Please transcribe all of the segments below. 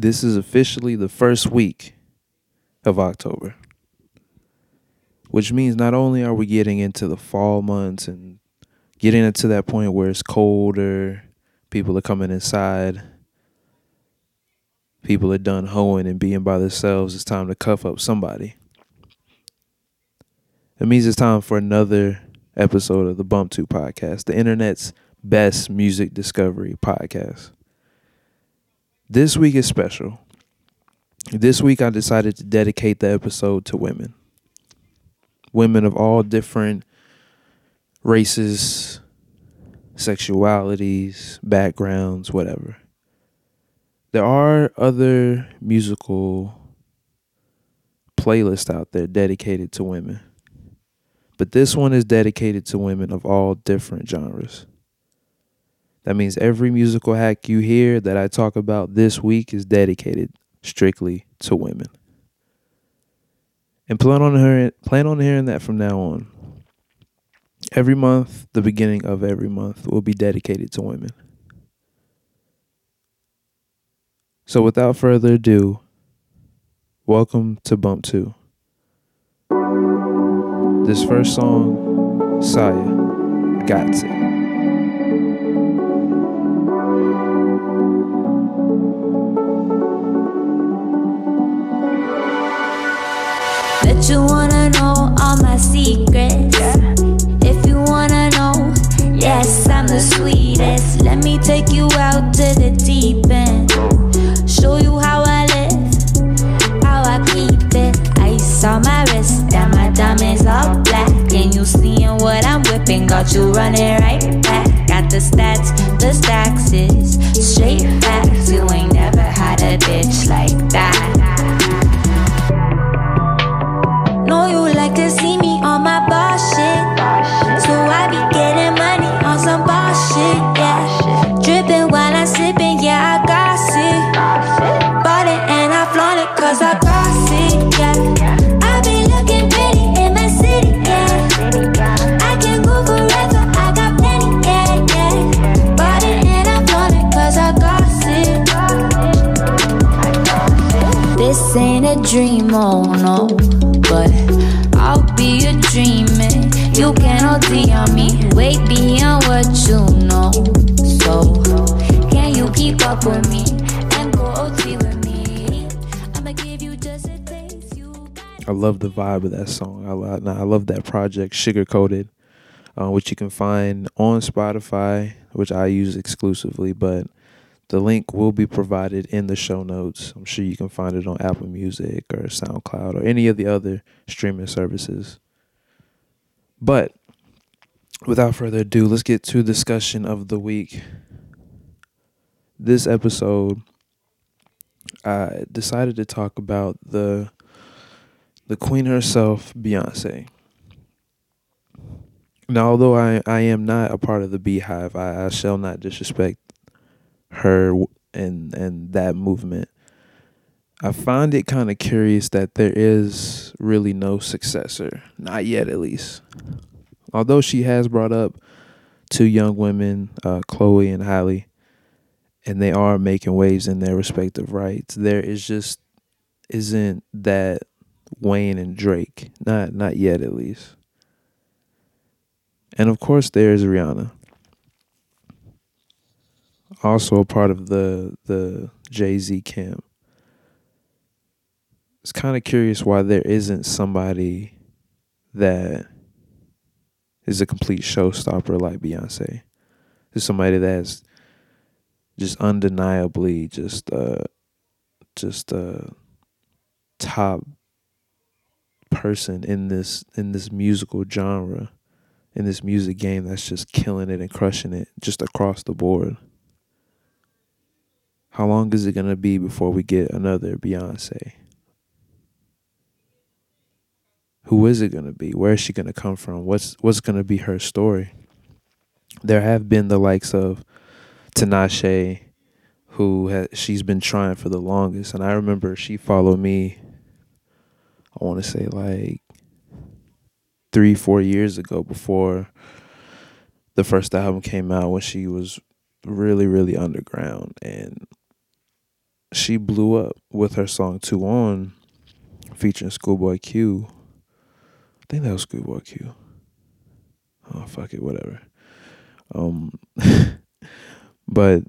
this is officially the first week of October, which means not only are we getting into the fall months and getting into that point where it's colder, people are coming inside, people are done hoeing and being by themselves, it's time to cuff up somebody. It means it's time for another episode of the Bump 2 podcast, the internet's best music discovery podcast. This week is special. This week, I decided to dedicate the episode to women. Women of all different races, sexualities, backgrounds, whatever. There are other musical playlists out there dedicated to women, but this one is dedicated to women of all different genres. That means every musical hack you hear that I talk about this week is dedicated strictly to women. And plan on hearing plan on hearing that from now on. Every month, the beginning of every month will be dedicated to women. So without further ado, welcome to Bump 2. This first song, Saya, Got It. Bet you wanna know all my secrets. If you wanna know, yes, I'm the sweetest. Let me take you out to the deep end. Show you how I live, how I keep it. Ice on my wrist, and my diamonds all black. And you seeing what I'm whipping, got you running right back. Got the stats, the stacks is straight facts. You ain't never had a bitch like that. Know you like to see me on my boss shit. On me, way beyond what you know. So, can you keep up with me taste. I love the vibe of that song. I love, I love that project, Sugar Coated, uh, which you can find on Spotify, which I use exclusively. But the link will be provided in the show notes. I'm sure you can find it on Apple Music or SoundCloud or any of the other streaming services. But without further ado, let's get to discussion of the week. This episode, I decided to talk about the the queen herself, Beyonce. Now, although I, I am not a part of the BeyHive, I, I shall not disrespect her and and that movement. I find it kind of curious that there is really no successor, not yet at least. Although she has brought up two young women, uh, Chloe and Halle, and they are making waves in their respective rights. There is just isn't that Wayne and Drake, not not yet at least. And of course, there's Rihanna, also a part of the the Jay Z camp. It's kind of curious why there isn't somebody that is a complete showstopper like Beyonce. Is somebody that's just undeniably just uh just a top person in this in this musical genre in this music game that's just killing it and crushing it just across the board. How long is it gonna be before we get another Beyonce? Who is it gonna be? Where is she gonna come from? What's what's gonna be her story? There have been the likes of Tinashe, who has, she's been trying for the longest, and I remember she followed me. I want to say like three, four years ago before the first album came out when she was really, really underground. And she blew up with her song Two On featuring Schoolboy Q. Think that was Schoolboy Q. Oh fuck it, whatever. Um but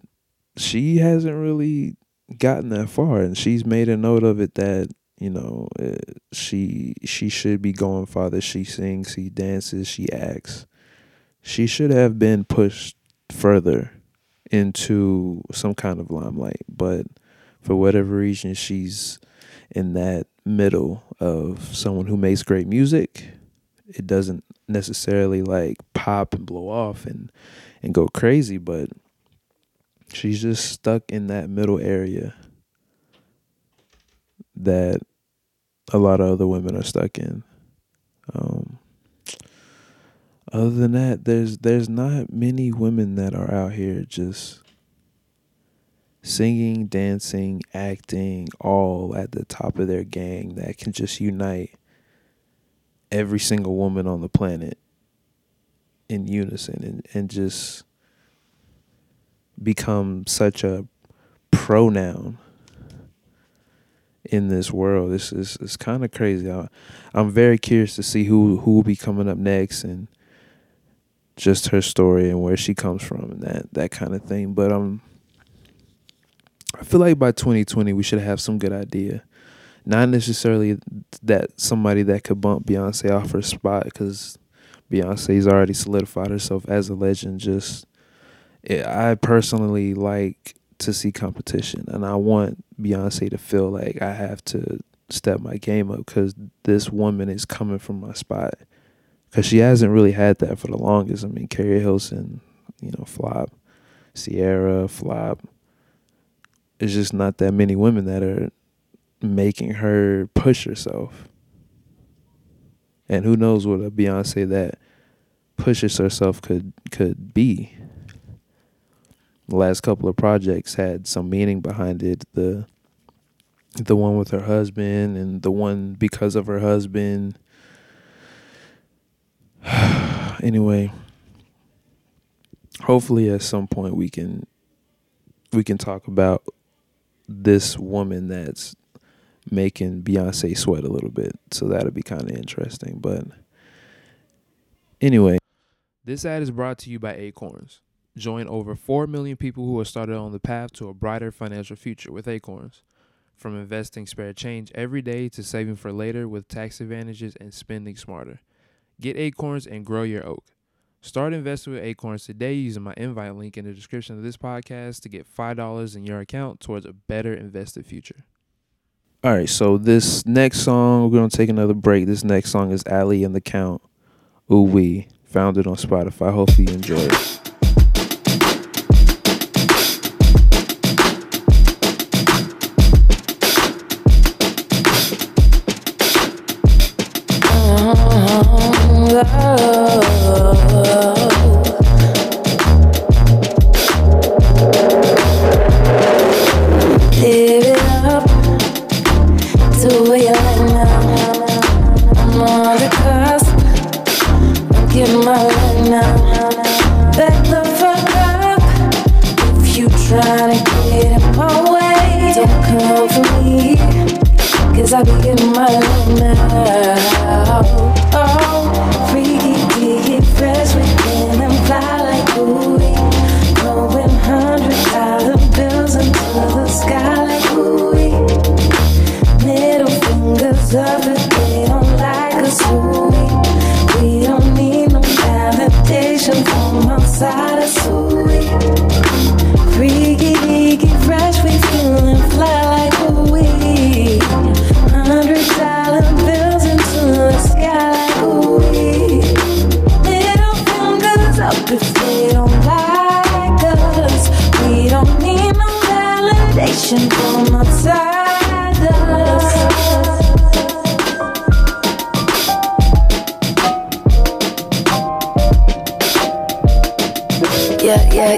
she hasn't really gotten that far and she's made a note of it that you know uh, she she should be going farther she sings she dances she acts she should have been pushed further into some kind of limelight but for whatever reason she's in that middle of someone who makes great music it doesn't necessarily like pop and blow off and and go crazy but she's just stuck in that middle area that a lot of other women are stuck in. Um, other than that, there's there's not many women that are out here just singing, dancing, acting, all at the top of their gang that can just unite every single woman on the planet in unison and, and just become such a pronoun in this world. This is it's kind of crazy. I, I'm very curious to see who who will be coming up next and just her story and where she comes from and that that kind of thing. But um, I feel like by 2020 we should have some good idea. Not necessarily that somebody that could bump Beyonce off her spot because Beyonce's already solidified herself as a legend. Just it, I personally like to see competition, and I want Beyonce to feel like I have to step my game up because this woman is coming from my spot. Because she hasn't really had that for the longest. I mean, Keri Hilson, you know, flop. Ciara, flop. It's just not that many women that are making her push herself. And who knows what a Beyonce that pushes herself could could be the last couple of projects had some meaning behind it. The the one with her husband and the one because of her husband. anyway, hopefully at some point we can we can talk about this woman that's making Beyonce sweat a little bit. So that'll be kind of interesting. But anyway, this ad is brought to you by Acorns. Join over 4 million people who have started on the path to a brighter financial future with Acorns. From investing spare change every day to saving for later with tax advantages and spending smarter. Get Acorns and grow your oak. Start investing with Acorns today using my invite link in the description of this podcast to get $5 in your account towards a better invested future. All right, so this next song, we're going to take another break. This next song is Ali and the Count, Ooh Wee, found it on Spotify. Hope you enjoy it. Yeah,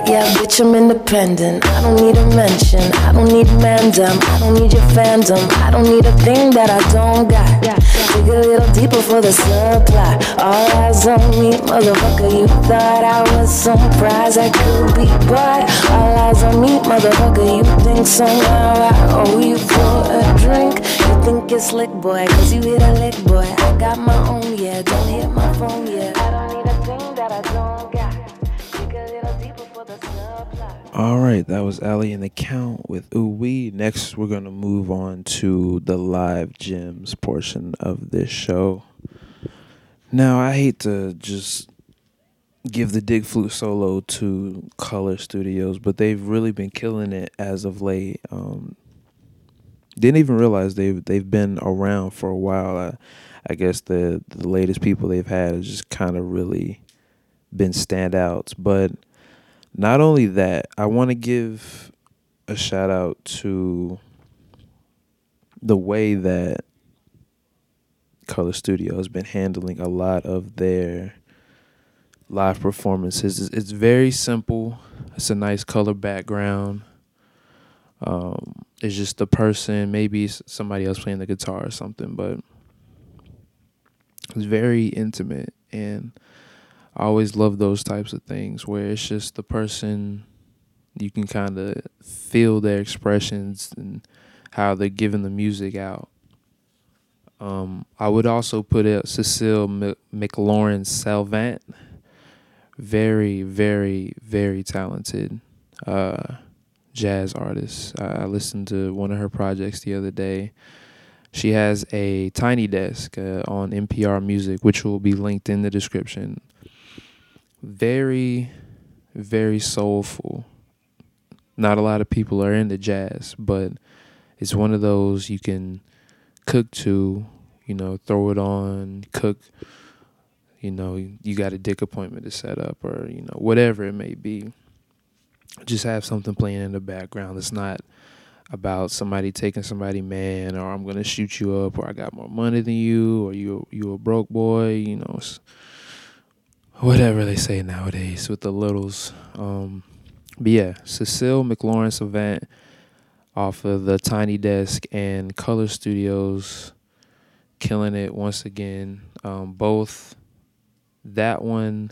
Yeah, bitch, I'm independent. I don't need a mention. I don't need mandem. I don't need your fandom. I don't need a thing that I don't got. Yeah, dig a little deeper for the supply. All eyes on me, motherfucker. You thought I was some prize I could be bought. All eyes on me, motherfucker. You think somehow I owe you for a drink? You think it's slick, boy, cause you hit a lick, boy. I got my own, yeah. Don't hit my phone, yeah. All right, that was Ali and the Count with Ooh Wee. Next, we're gonna move on to the live gems portion of this show. Now, I hate to just give the dig flute solo to Color Studios, but they've really been killing it as of late. Um, didn't even realize they've they've been around for a while. I, I guess the the latest people they've had has just kind of really been standouts, but not only that, I want to give a shout out to the way that Color Studio has been handling a lot of their live performances. It's, very simple. It's a nice color background. Um, it's just the person, maybe somebody else playing the guitar or something, but it's very intimate and I always love those types of things where it's just the person you can kind of feel their expressions and how they're giving the music out. Um, I would also put it Cecile McLorin Salvant, very, very, very talented uh, jazz artist. I, I listened to one of her projects the other day. She has a tiny desk uh, on NPR Music, which will be linked in the description very, very soulful. Not a lot of people are into jazz, but it's one of those you can cook to, you know, throw it on, cook, you know, you got a dick appointment to set up or, you know, whatever it may be. Just have something playing in the background. It's not about somebody taking somebody man or I'm gonna shoot you up or I got more money than you or you you a broke boy, you know. Whatever they say nowadays with the littles. Um, but yeah, Cecile McLorin Savant off of the Tiny Desk and Color Studios, killing it once again. Um, both that one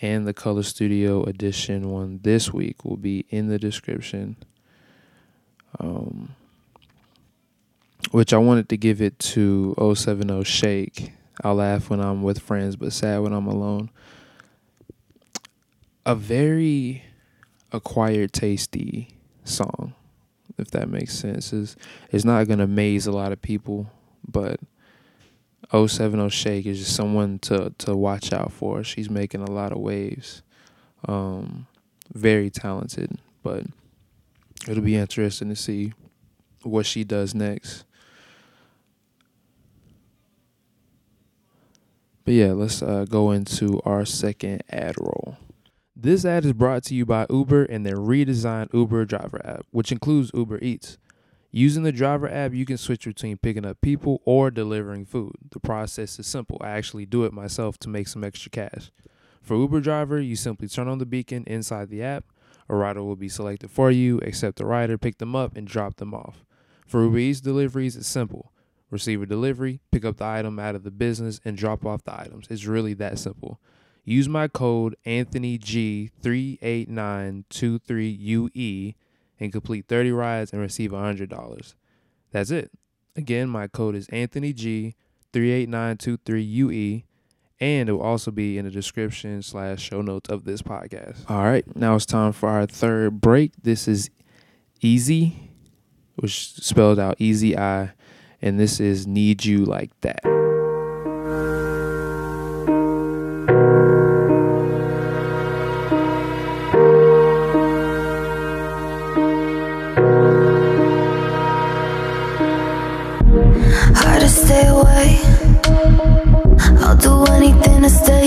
and the Color Studio edition one this week will be in the description. Um, which I wanted to give it to 070 Shake. I laugh when I'm with friends, but sad when I'm alone. A very acquired tasty song, if that makes sense. Is it's not gonna amaze a lot of people, but 070 Shake is just someone to to watch out for. She's making a lot of waves. Um, very talented, but it'll be interesting to see what she does next. But yeah, let's uh, go into our second ad roll. This ad is brought to you by Uber and their redesigned Uber driver app, which includes Uber Eats. Using the driver app, you can switch between picking up people or delivering food. The process is simple. I actually do it myself to make some extra cash. For Uber driver, you simply turn on the beacon inside the app. A rider will be selected for you, accept the rider, pick them up, and drop them off. For Uber Eats deliveries, it's simple. Receive a delivery, pick up the item out of the business, and drop off the items. It's really that simple. Use my code AnthonyG38923UE and complete 30 rides and receive $100. That's it. Again, my code is AnthonyG38923UE and it will also be in the description slash show notes of this podcast. All right, now it's time for our third break. This is Easy, which spelled out Easy I, and this is Need You Like That.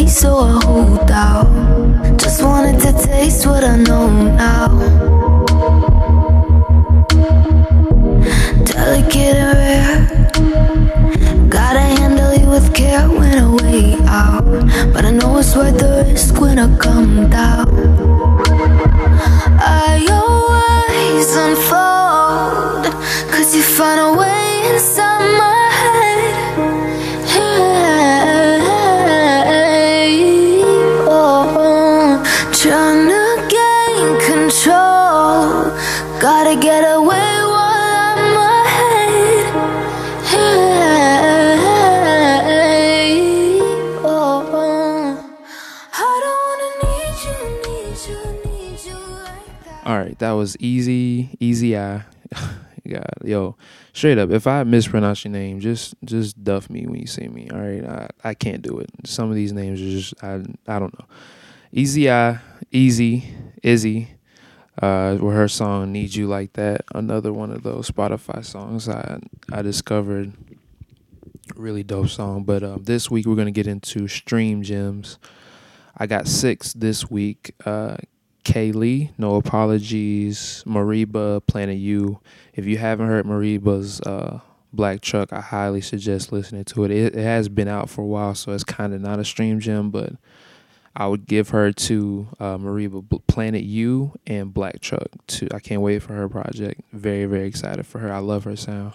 so I hold out. Just wanted to taste what I know now. Delicate and rare. Gotta handle you with care when I way out. But I know it's worth the risk when I come down. I always unfold, cause you find a way. That was easy, easy eye. God, yo, straight up. If I mispronounce your name, just just duff me when you see me. All right, I, I can't do it. Some of these names are just I I don't know. Easy eye, easy, Izzy, uh, with her song "Need You Like That." Another one of those Spotify songs I I discovered. Really dope song. But um, this week we're gonna get into stream gems. I got six this week. Uh, Kaylee, No Apologies, Mereba, Planet U. If you haven't heard Mereba's uh, Black Truck, I highly suggest listening to it. It, it has been out for a while, so it's kind of not a stream gem, but I would give her to uh, Mereba, Planet U, and Black Truck. To I can't wait for her project. Very very excited for her. I love her sound.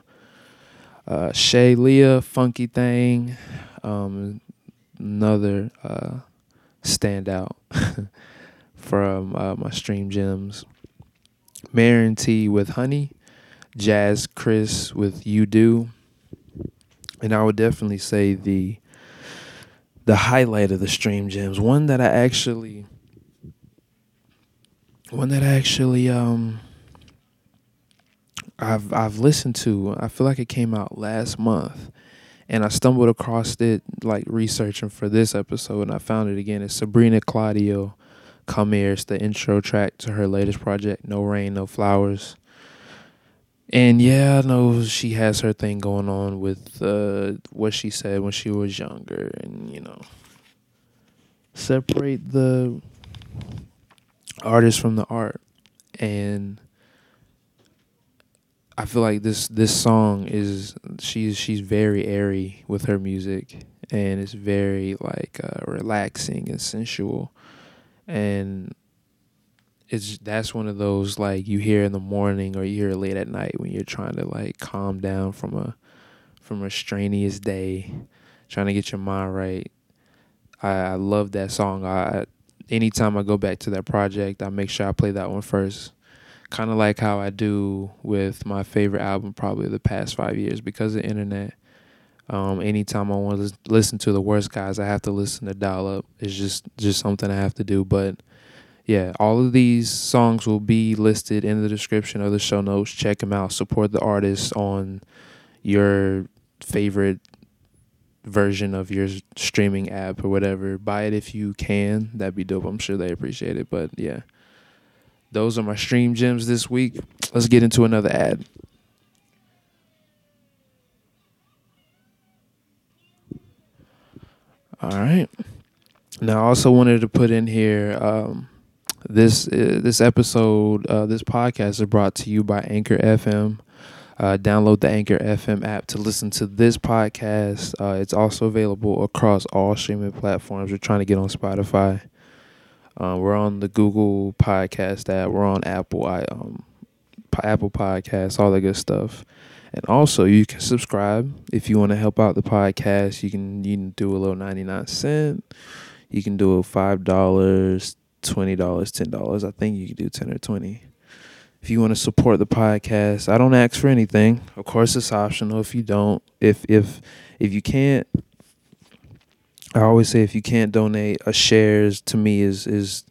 Uh, Shay Leah, Funky Thing, um, another uh, standout. from uh, my stream gems. Marin T with Honey, Jazz Chris with You Do, and I would definitely say the the highlight of the stream gems, one that I actually one that I actually um I've I've listened to. I feel like it came out last month. And I stumbled across it like researching for this episode and I found it again. It's Sabrina Claudio Come Here. It's the intro track to her latest project, No Rain, No Flowers. And yeah, I know she has her thing going on with uh, what she said when she was younger, and you know, separate the artist from the art. And I feel like this this song is she's she's very airy with her music, and it's very like uh, relaxing and sensual and it's that's one of those like you hear in the morning or you hear late at night when you're trying to like calm down from a from a strenuous day, trying to get your mind right. I, I love that song. I anytime I go back to that project, I make sure I play that one first. Kind of like how I do with my favorite album, probably the past five years, because of the internet. Um, anytime I want to listen to the worst guys, I have to listen to Dial Up. It's just just something I have to do. But yeah, all of these songs will be listed in the description of the show notes. Check them out. Support the artists on your favorite version of your streaming app or whatever. Buy it if you can. That'd be dope. I'm sure they appreciate it. But yeah, those are my stream gems this week. Let's get into another ad. All right. Now, I also wanted to put in here um, this uh, this episode, uh, this podcast is brought to you by Anchor FM. Uh, download the Anchor FM app to listen to this podcast. Uh, it's also available across all streaming platforms. We're trying to get on Spotify. Uh, we're on the Google Podcast app. We're on Apple, I, um, Apple Podcasts, all that good stuff. And also, you can subscribe if you want to help out the podcast. You can you can do a little ninety nine cent. You can do a five dollars, twenty dollars, ten dollars. I think you can do ten or twenty. If you want to support the podcast, I don't ask for anything. Of course, it's optional. If you don't, if if if you can't, I always say if you can't donate, a shares to me is is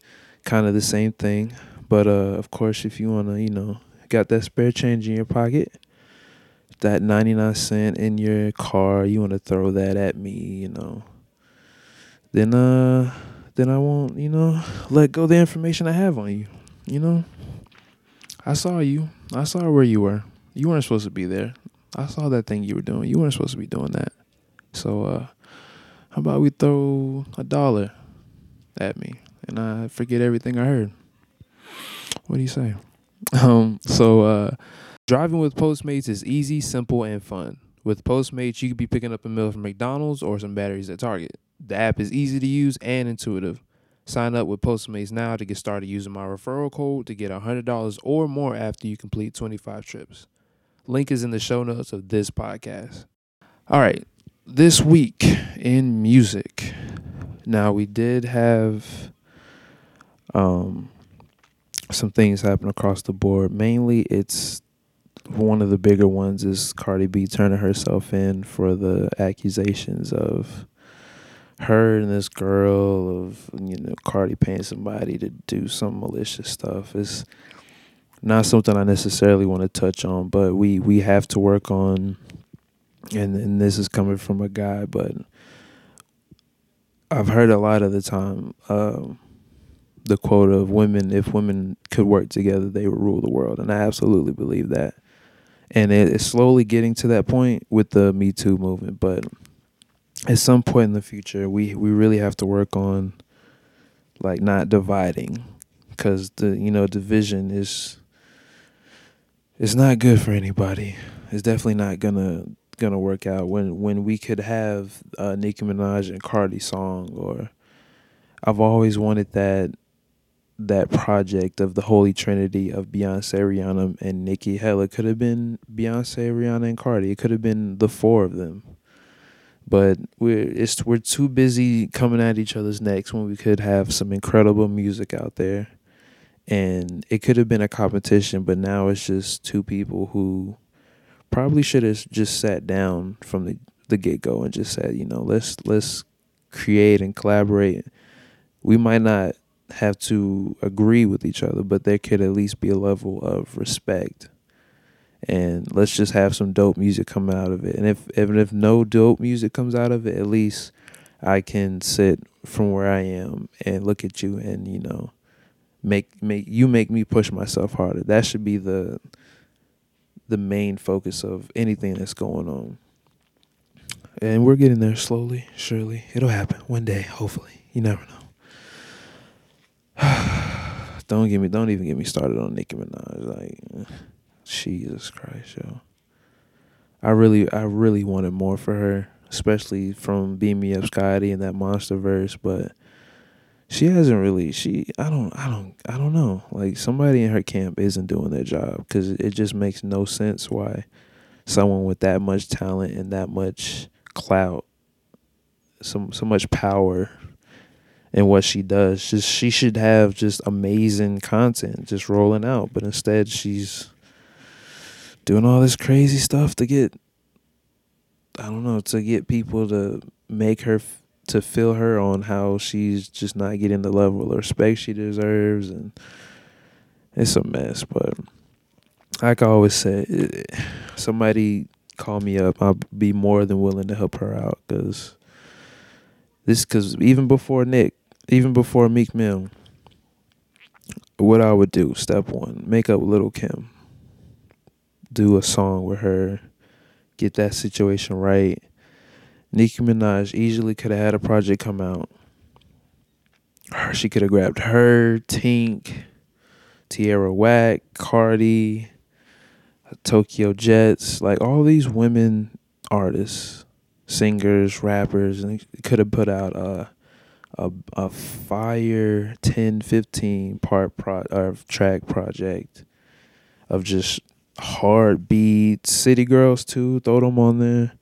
kind of the same thing. But uh, of course, if you wanna, you know, got that spare change in your pocket, that 99 cent in your car, you want to throw that at me, you know, then uh then I won't, you know, let go the information I have on you. You know? I saw you. I saw where you were. You weren't supposed to be there. I saw that thing you were doing. You weren't supposed to be doing that. So uh how about we throw a dollar at me and I forget everything I heard. What do you say? Um so uh Driving with Postmates is easy, simple, and fun. With Postmates, you could be picking up a meal from McDonald's or some batteries at Target. The app is easy to use and intuitive. Sign up with Postmates now to get started using my referral code to get $100 or more after you complete 25 trips. Link is in the show notes of this podcast. All right, this week in music. Now we did have um some things happen across the board. Mainly it's one of the bigger ones is Cardi B turning herself in for the accusations of her and this girl of you know Cardi paying somebody to do some malicious stuff It's not something I necessarily want to touch on, but we we have to work on and and this is coming from a guy, but I've heard a lot of the time um, the quote of women if women could work together they would rule the world and I absolutely believe that. And it, it's slowly getting to that point with the Me Too movement, but at some point in the future, we we really have to work on like not dividing because the you know division is it's not good for anybody. It's definitely not gonna gonna work out when when we could have a Nicki Minaj and Cardi song or I've always wanted that that project of the Holy Trinity of Beyonce, Rihanna, and Nicki. Hell, it could have been Beyonce, Rihanna, and Cardi. It could have been the four of them but we're it's we're too busy coming at each other's necks when we could have some incredible music out there and it could have been a competition but now it's just two people who probably should have just sat down from the the get-go and just said you know let's let's create and collaborate we might not have to agree with each other but there could at least be a level of respect and let's just have some dope music come out of it. And if even if no dope music comes out of it, at least I can sit from where I am and look at you and you know make make you make me push myself harder. That should be the the main focus of anything that's going on. And we're getting there slowly, surely. It'll happen one day, hopefully. You never know. don't get me don't even get me started on Nicki Minaj. Like Jesus Christ, yo. I really, I really wanted more for her, especially from Beam Me Up Scotty and that monster verse, but she hasn't really. She, I don't, I don't, I don't know. Like somebody in her camp isn't doing their job because it just makes no sense why someone with that much talent and that much clout, so so much power in what she does. Just she should have just amazing content just rolling out, but instead she's doing all this crazy stuff to get I don't know to get people to make her to feel her on how she's just not getting the level of respect she deserves and it's a mess but like I always say somebody call me up I'll be more than willing to help her out cuz this cuz even before Nick even before Meek Mill what I would do step 1 make up Little Kim do a song with her, get that situation right. Nicki Minaj easily could have had a project come out. She could have grabbed her, Tink, Tierra Whack, Cardi, Tokyo Jetz, like all these women artists, singers, rappers, and could have put out a a a fire 10, 15 part pro or track project of just Heartbeat, City Girls too. Throw them on there.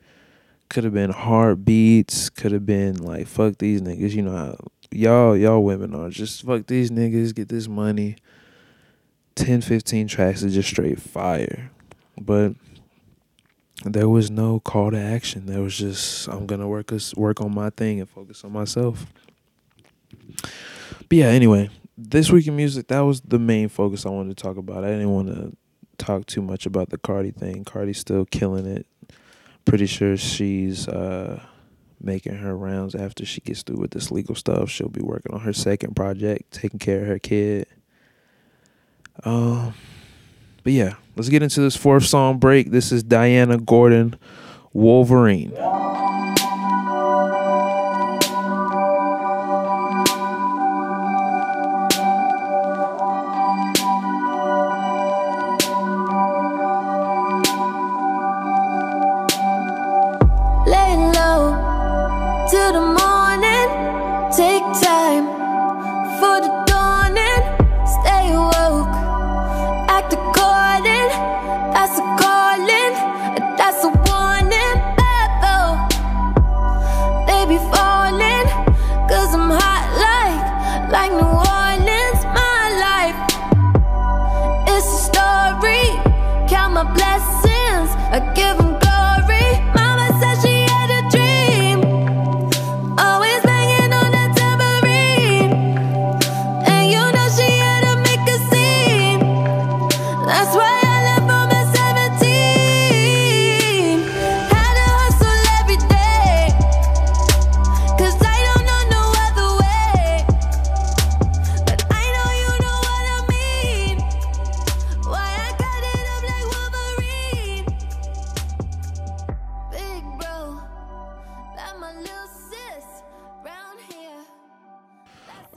Could have been Heartbeats. Could have been like fuck these niggas. You know how y'all y'all women are. Just fuck these niggas. Get this money. 10, 15 tracks is just straight fire. But there was no call to action. There was just I'm gonna work us work on my thing and focus on myself. But yeah, anyway, this week in music, that was the main focus I wanted to talk about. I didn't want to talk too much about the Cardi thing. Cardi's still killing it. Pretty sure she's uh, making her rounds after she gets through with this legal stuff. She'll be working on her second project, taking care of her kid. Um, but yeah, let's get into this fourth song break. This is Diana Gordon, Wolverine.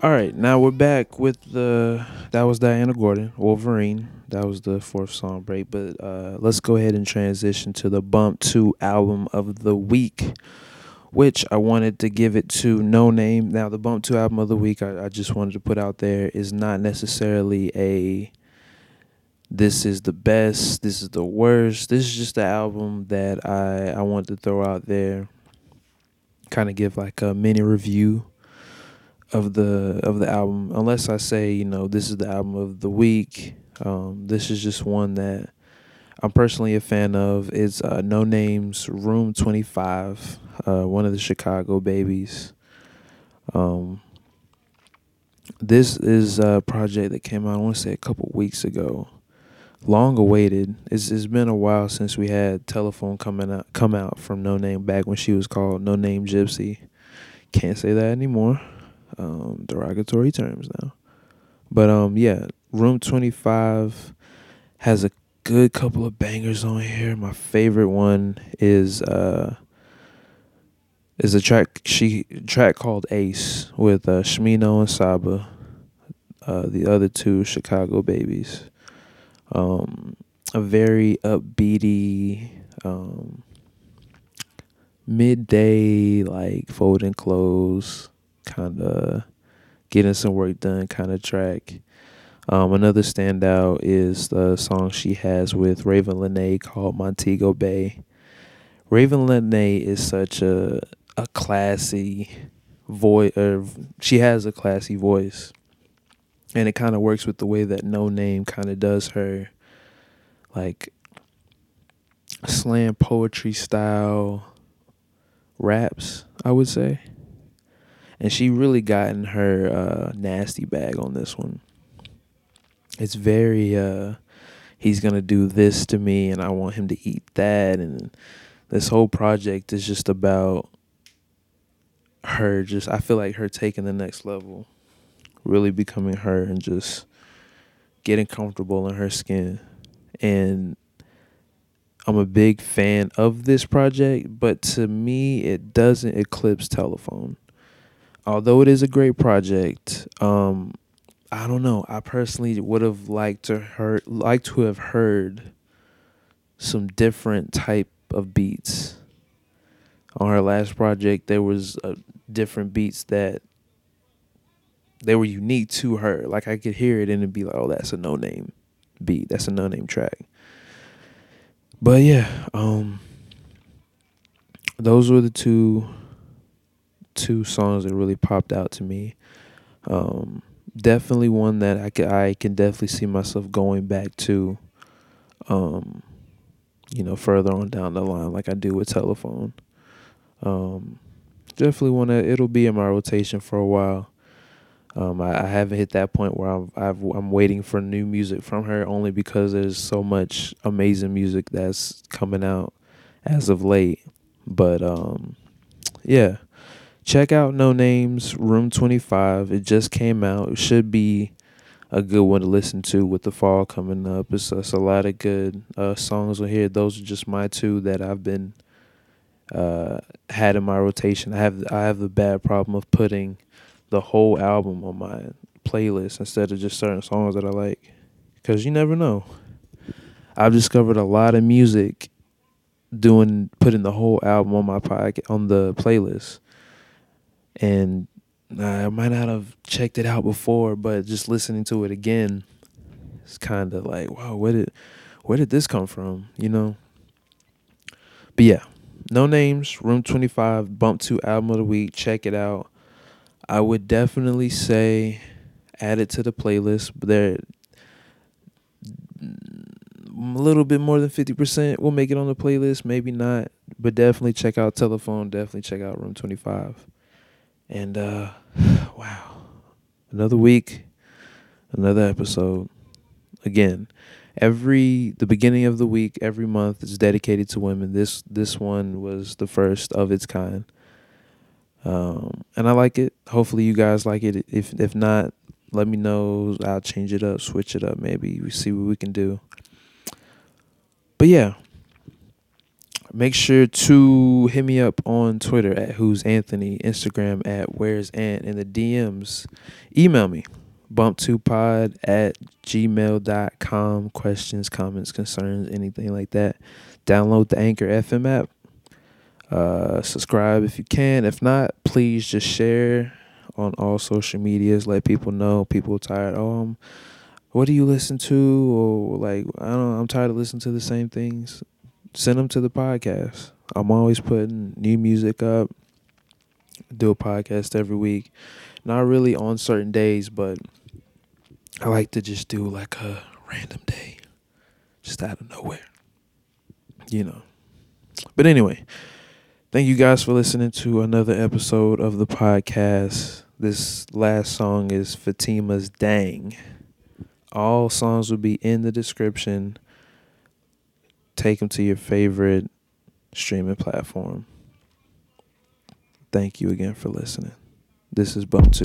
All right, now we're back with the that was Diana Gordon, Wolverine. That was the fourth song break, but uh, let's go ahead and transition to the Bump 2 album of the week, which I wanted to give it to Noname. Now, the Bump 2 album of the week, I, I just wanted to put out there is not necessarily a this is the best, this is the worst. This is just the album that I I wanted to throw out there, kind of give like a mini review of the of the album unless I say you know this is the album of the week. Um, this is just one that I'm personally a fan of. It's uh, Noname's Room 25, uh, one of the Chicago babies. Um, this is a project that came out I want to say a couple weeks ago. Long awaited. It's it's been a while since we had telephone coming out come out from Noname back when she was called Noname Gypsy. Can't say that anymore um, derogatory terms now. But um, yeah, Room Twenty Five has a good couple of bangers on here. My favorite one is uh is a track she track called Ace with uh, Smino and Saba. Uh, the other two Chicago babies. Um, a very upbeaty, um, midday like folding clothes kind of getting some work done kind of track. Um, another standout is the song she has with Ravyn Lenae called Montego Bay. Ravyn Lenae is such a a classy voice. Uh, she has a classy voice, and it kind of works with the way that Noname kind of does her, like slam poetry style raps. I would say and she really got in her uh, nasty bag on this one. It's very uh, he's gonna do this to me, and I want him to eat that, and this whole project is just about her. Just I feel like her taking the next level, really becoming her, and just getting comfortable in her skin, and I'm a big fan of this project, but to me, it doesn't eclipse Telephone although it is a great project, um, I don't know. I personally would have liked to heard like to have heard some different type of beats. On her last project, there was uh, different beats that they were unique to her. Like I could hear it and it'd be like, "Oh, that's a no name beat. That's a no name track." But yeah, um, those were the two two songs that really popped out to me. Um, definitely one that I can, I can definitely see myself going back to. Um, you know, further on down the line, like I do with telephone. Um, definitely one that It'll be in my rotation for a while. Um, I, I, haven't hit that point where I'm I've, I'm waiting for new music from her only because there's so much amazing music that's coming out as of late. But um, yeah, check out Noname's Room 25. It just came out. It should be a good one to listen to with the fall coming up. It's, it's a lot of good uh, songs on here. Those are just my two that I've been uh, had in my rotation. I have I have the bad problem of putting the whole album on my playlist instead of just certain songs that I like, because you never know. I've discovered a lot of music doing putting the whole album on my podcast on the playlist and I might not have checked it out before, but just listening to it again, it's kind of like, wow, where did where did this come from? You know. But yeah, no names. Room Twenty Five, Bump Two album of the week. Check it out. I would definitely say add it to the playlist. There, a little bit more than 50% will make it on the playlist, maybe not, but definitely check out Telephone, definitely check out Room 25. And uh wow. Another week, another episode. Again, every the beginning of the week, every month is dedicated to women. This this one was the first of its kind. Um and I like it. Hopefully you guys like it. If if not, let me know. I'll change it up, switch it up maybe. We see what we can do. But yeah, make sure to hit me up on Twitter at who's Anthony, Instagram at where's Ant, in the DMs. Email me bump2pod at gmail.com. Questions, comments, concerns, anything like that. Download the Anchor FM app. Uh, subscribe if you can. If not, please just share on all social medias. Let people know. People tired. Oh, um, what do you listen to? Or like, I don't. I'm tired of listening to the same things. Send them to the podcast. I'm always putting new music up. Do a podcast every week. Not really on certain days, but I like to just do like a random day, just out of nowhere. You know. But anyway, thank you guys for listening to another episode of the podcast. This last song is Fatima's Dang. All songs will be in the description. Take them to your favorite streaming platform. Thank you again for listening. This is Bump 2.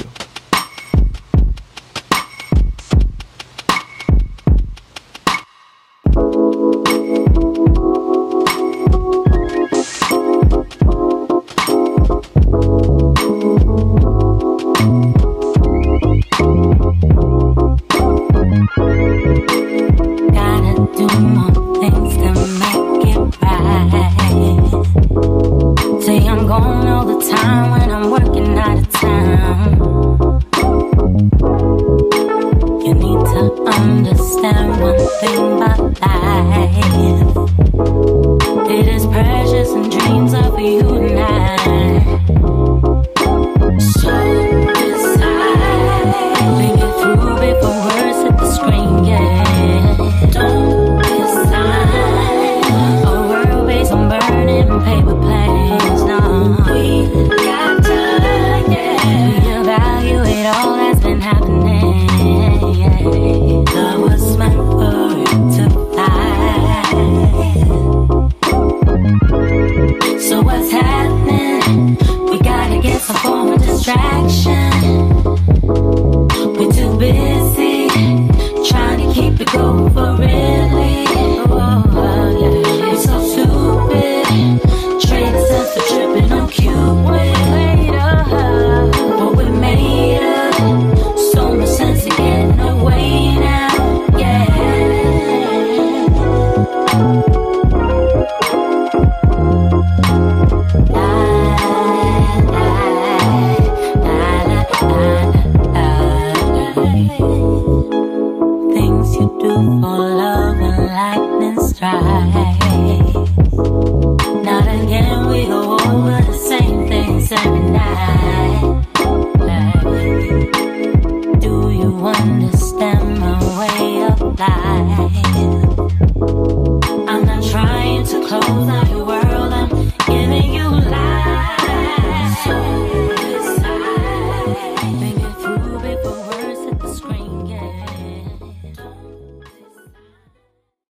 Keep it